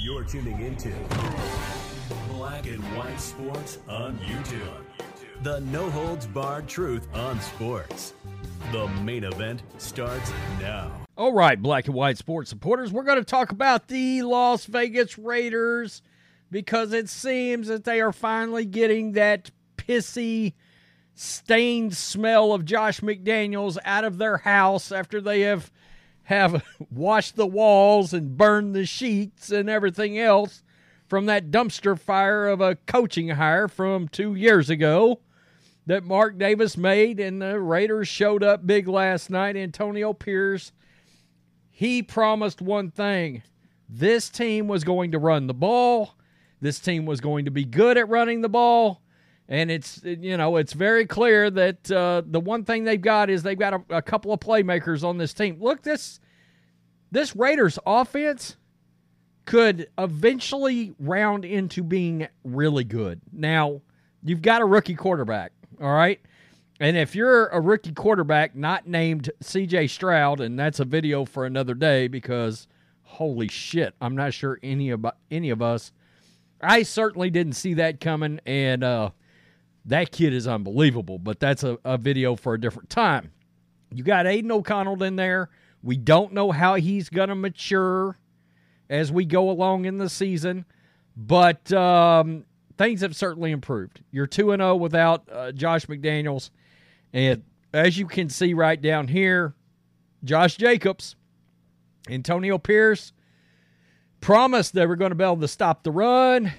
You're tuning into Black and White Sports on YouTube. The no holds barred truth on sports. The main event starts now. All right, black and white sports supporters, we're going to talk about the Las Vegas Raiders because it seems that they are finally getting that pissy, stained smell of Josh McDaniels out of their house after they have have washed the walls and burned the sheets and everything else from that dumpster fire of a coaching hire from two years ago that Mark Davis made, and the Raiders showed up big last night. Antonio Pierce, he promised one thing this team was going to run the ball, this team was going to be good at running the ball. And it's you know it's very clear that uh, the one thing they've got is they've got a, a couple of playmakers on this team. Look, this this Raiders offense could eventually round into being really good. Now, you've got a rookie quarterback, all right? And if you're a rookie quarterback not named CJ Stroud, and that's a video for another day because holy shit, I'm not sure any of any of us I certainly didn't see that coming and uh that kid is unbelievable, but that's a, a video for a different time. You got Aidan O'Connell in there. We don't know how he's going to mature as we go along in the season, but um, things have certainly improved. You're 2 0 without uh, Josh McDaniels. And as you can see right down here, Josh Jacobs, Antonio Pierce promised they were going to be able to stop the run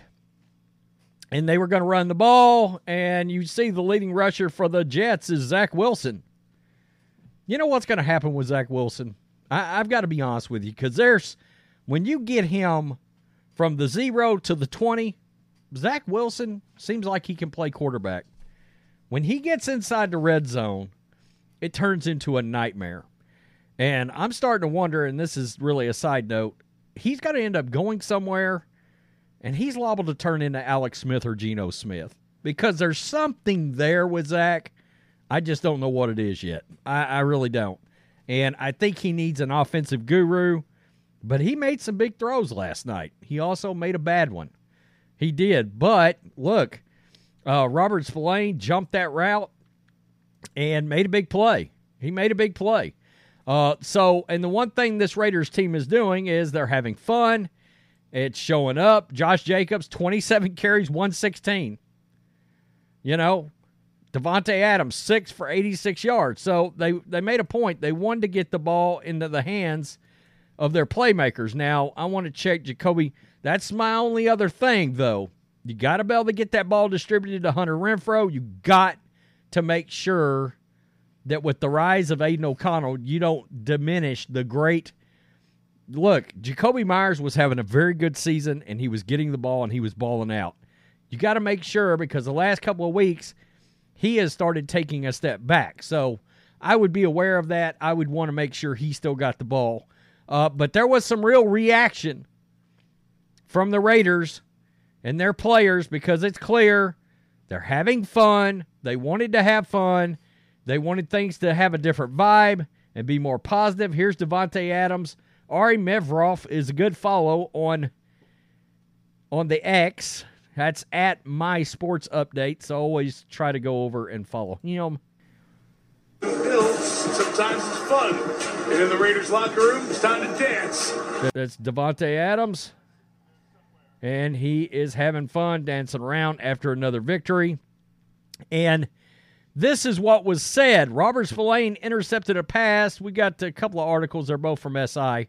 and they were going to run the ball. And you see the leading rusher for the Jets is Zach Wilson. You know what's going to happen with Zach Wilson? I, have got to be honest with you because there's when you get him from the zero to the 20, Zach Wilson seems like he can play quarterback. When he gets inside the red zone, it turns into a nightmare. And I'm starting to wonder, and this is really a side note, he's got to end up going somewhere and he's liable to turn into Alex Smith or Geno Smith because there's something there with Zach. I just don't know what it is yet. I, I really don't. And I think he needs an offensive guru, but he made some big throws last night. He also made a bad one. He did. But look, uh, Robert Spillane jumped that route and made a big play. He made a big play. Uh, so, and the one thing this Raiders team is doing is they're having fun. It's showing up. Josh Jacobs, 27 carries, 116. You know, Davante Adams, six for 86 yards. So they, they made a point. They wanted to get the ball into the hands of their playmakers. Now, I want to check Jakobi. That's my only other thing, though. You got to be able to get that ball distributed to Hunter Renfrow. You got to make sure that with the rise of Aidan O'Connell, you don't diminish the great look, Jakobi Meyers was having a very good season and he was getting the ball and he was balling out. You got to make sure because the last couple of weeks he has started taking a step back. So I would be aware of that. I would want to make sure he still got the ball. Uh, but there was some real reaction from the Raiders and their players because it's clear they're having fun. They wanted to have fun. They wanted things to have a different vibe and be more positive. Here's Davante Adams Ari Meirov is a good follow on on the X. That's at my sports update. So always try to go over and follow him. Sometimes it's fun. And in the Raiders locker room, it's time to dance. That's Davante Adams. And he is having fun dancing around after another victory. And this is what was said. Robert Spillane intercepted a pass. We got a couple of articles. They're both from SI.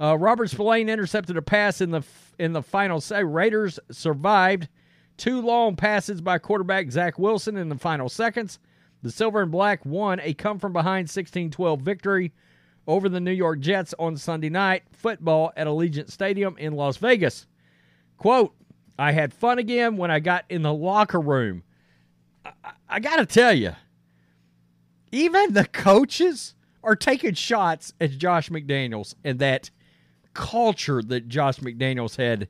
Uh, Robert Spillane intercepted a pass in the in the final say. Raiders survived two long passes by quarterback Zach Wilson in the final seconds. The Silver and Black won a come from behind 16-12 victory over the New York Jets on Sunday night football at Allegiant Stadium in Las Vegas. Quote, I had fun again when I got in the locker room. I, I got to tell you, even the coaches are taking shots at Josh McDaniels and that culture that Josh McDaniels had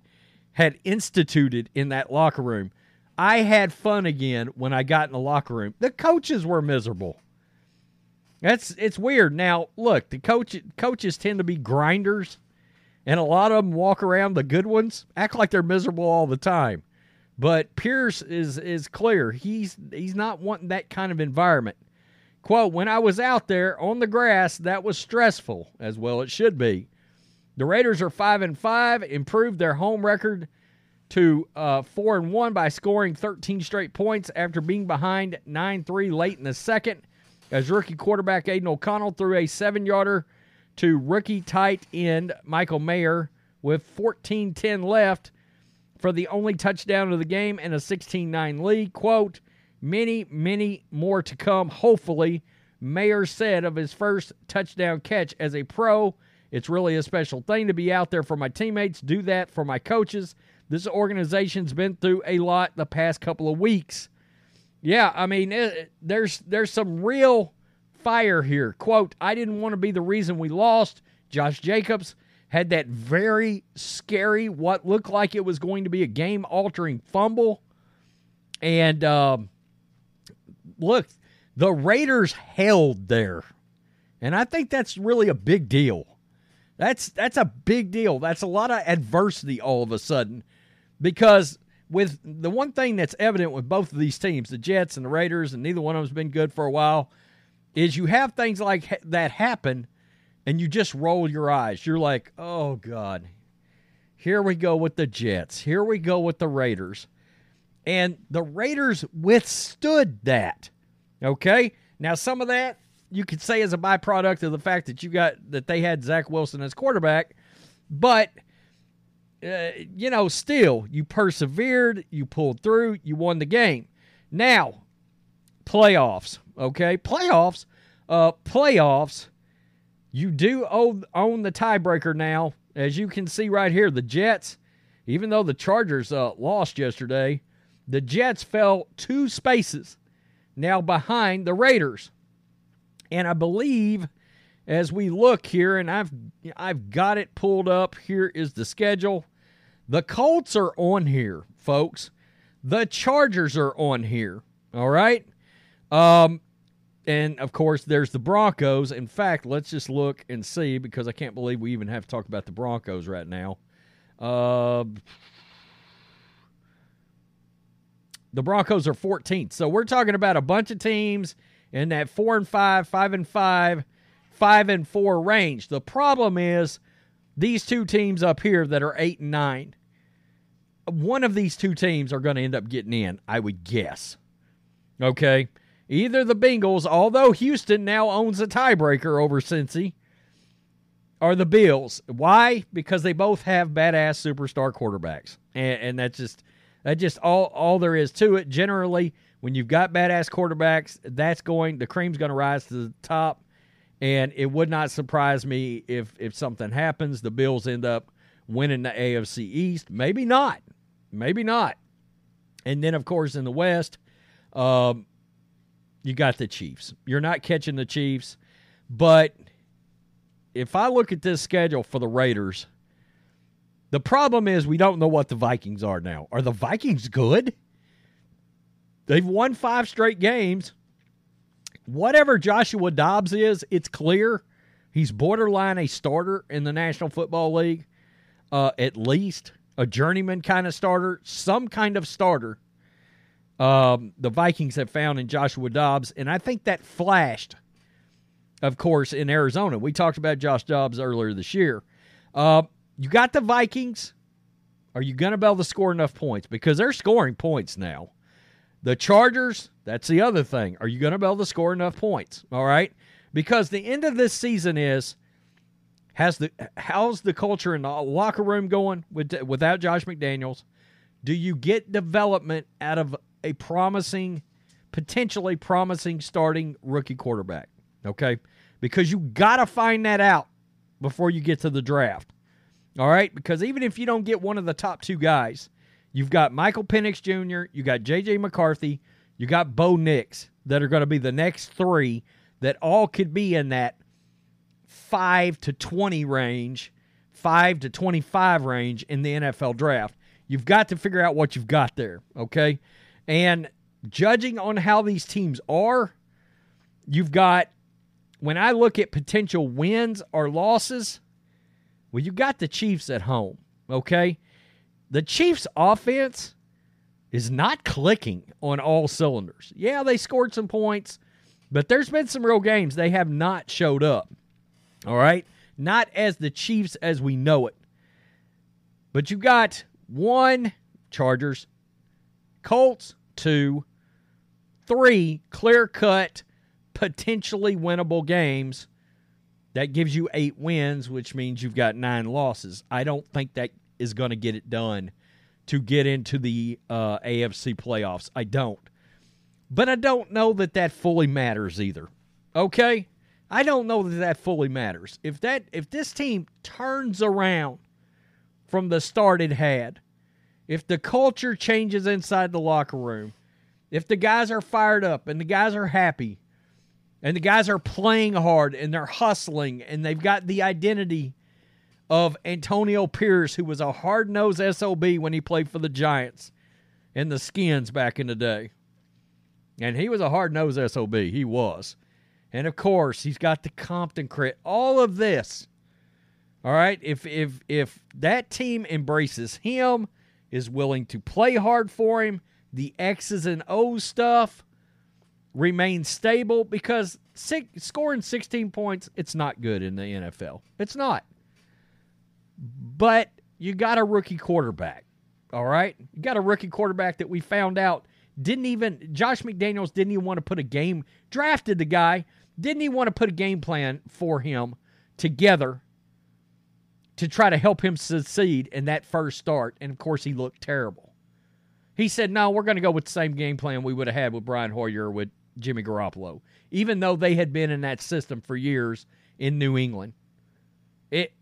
had instituted in that locker room. I had fun again when I got in the locker room. The coaches were miserable. That's it's weird. Now, look, the coach coaches tend to be grinders, and a lot of them walk around the good ones, act like they're miserable all the time. But Pierce is is clear. He's he's not wanting that kind of environment. Quote, when I was out there on the grass, that was stressful, as well it should be. The Raiders are five and five, improved their home record to uh, four and one by scoring 13 straight points after being behind 9-3 late in the second as rookie quarterback Aidan O'Connell threw a seven yarder to rookie tight end Michael Mayer with 14 10 left for the only touchdown of the game and a 16 9 lead. Quote, many, many more to come, hopefully. Mayer said of his first touchdown catch as a pro, it's really a special thing to be out there for my teammates, do that for my coaches. This organization's been through a lot the past couple of weeks. Yeah, I mean, it, there's there's some real fire here. Quote, I didn't want to be the reason we lost. Josh Jacobs had that very scary, what looked like it was going to be a game altering fumble. And um, look, the Raiders held there. And I think that's really a big deal. That's that's a big deal. That's a lot of adversity all of a sudden because with the one thing that's evident with both of these teams, the Jets and the Raiders, and neither one of them's been good for a while, is you have things like that happen and you just roll your eyes. You're like, oh, God, here we go with the Jets. Here we go with the Raiders. And the Raiders withstood that. Okay? Now, some of that you could say is a byproduct of the fact that you got that they had Zach Wilson as quarterback, but uh, you know, still, you persevered, you pulled through, you won the game. Now, playoffs, okay? Playoffs, uh, playoffs, you do own, own the tiebreaker now. As you can see right here, the Jets, even though the Chargers uh, lost yesterday, the Jets fell two spaces now behind the Raiders. And I believe as we look here, and I've I've got it pulled up. Here is the schedule. The Colts are on here, folks. The Chargers are on here. All right. Um, and of course, there's the Broncos. In fact, let's just look and see because I can't believe we even have to talk about the Broncos right now. Uh, the Broncos are 14th. So we're talking about a bunch of teams in that four and five, five and five, five and four range. The problem is these two teams up here that are eight and nine, one of these two teams are going to end up getting in, I would guess. Okay. Either the Bengals, although Houston now owns a tiebreaker over Cincy, or the Bills. Why? Because they both have badass superstar quarterbacks. And, and that's just that's just all all there is to it. Generally, when you've got badass quarterbacks, that's going the cream's going to rise to the top and it would not surprise me if if something happens, the Bills end up winning the AFC East. Maybe not. Maybe not. And then, of course, in the West, um, you got the Chiefs. You're not catching the Chiefs. But if I look at this schedule for the Raiders, the problem is we don't know what the Vikings are now. Are the Vikings good? They've won five straight games whatever Joshua Dobbs is, it's clear he's borderline a starter in the National Football League, uh, at least a journeyman kind of starter, some kind of starter. Um, the Vikings have found in Joshua Dobbs, and I think that flashed, of course, in Arizona. We talked about Josh Dobbs earlier this year. Uh, you got the Vikings. Are you going to be able to score enough points? Because they're scoring points now. The Chargers, that's the other thing. Are you going to be able to score enough points? All right. Because the end of this season is has the how's the culture in the locker room going with, without Josh McDaniels? Do you get development out of a promising, potentially promising starting rookie quarterback? Okay, because you got to find that out before you get to the draft. All right, because even if you don't get one of the top two guys, you've got Michael Penix Jr., you got J.J. McCarthy, you got Bo Nix that are going to be the next three that all could be in that 5 to 20 range, 5 to 25 range in the NFL draft. You've got to figure out what you've got there, okay? And judging on how these teams are, you've got when I look at potential wins or losses, well, you got the Chiefs at home, okay? The Chiefs' offense is not clicking on all cylinders. Yeah, they scored some points, but there's been some real games they have not showed up. All right? Not as the Chiefs as we know it. But you got one Chargers, Colts, two, three clear cut, potentially winnable games that gives you eight wins, which means you've got nine losses. I don't think that is going to get it done to get into the uh, AFC playoffs. I don't. But I don't know that that fully matters either. Okay? I don't know that that fully matters. If that if this team turns around from the start it had, if the culture changes inside the locker room, if the guys are fired up and the guys are happy and the guys are playing hard and they're hustling and they've got the identity of Antonio Pierce, who was a hard nosed SOB when he played for the Giants and the Skins back in the day. And he was a hard nosed SOB. He was. And of course, he's got the Compton crit. All of this. All right. If if if that team embraces him, is willing to play hard for him, the X's and O's stuff remains stable because six, scoring 16 points, it's not good in the NFL. It's not. But you got a rookie quarterback. All right? You got a rookie quarterback that we found out didn't even Josh McDaniels didn't even want to put a game drafted the guy, didn't even want to put a game plan for him together to try to help him succeed in that first start and of course he looked terrible. He said, "No, we're going to go with the same game plan we would have had with Brian Hoyer with Jimmy Garoppolo, even though they had been in that system for years in New England. It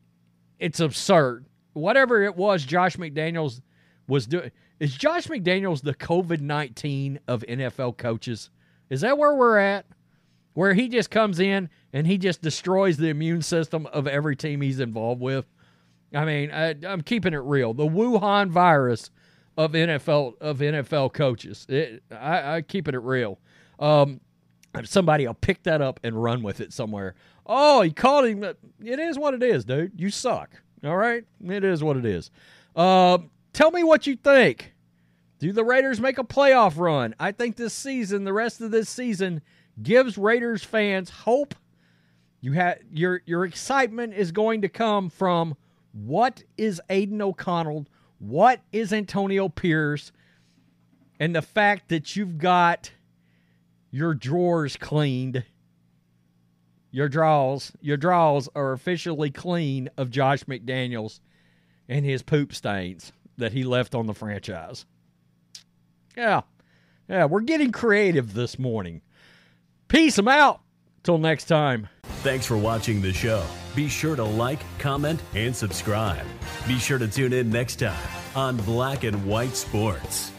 it's absurd. Whatever it was, Josh McDaniels was doing. Is Josh McDaniels the COVID nineteen of NFL coaches? Is that where we're at? Where he just comes in and he just destroys the immune system of every team he's involved with. I mean, I, am keeping it real. The Wuhan virus of NFL of NFL coaches. It, I, I keeping it real. Um, somebody will pick that up and run with it somewhere. Oh, he called him. It is what it is, dude. You suck. All right, it is what it is. Uh, tell me what you think. Do the Raiders make a playoff run? I think this season, the rest of this season, gives Raiders fans hope. You have your your excitement is going to come from what is Aidan O'Connell, what is Antonio Pierce, and the fact that you've got your drawers cleaned. Your draws, your draws are officially clean of Josh McDaniels and his poop stains that he left on the franchise. Yeah. Yeah, we're getting creative this morning. Peace. I'm out. Till next time. Thanks for watching the show. Be sure to like, comment, and subscribe. Be sure to tune in next time on Black and White Sports.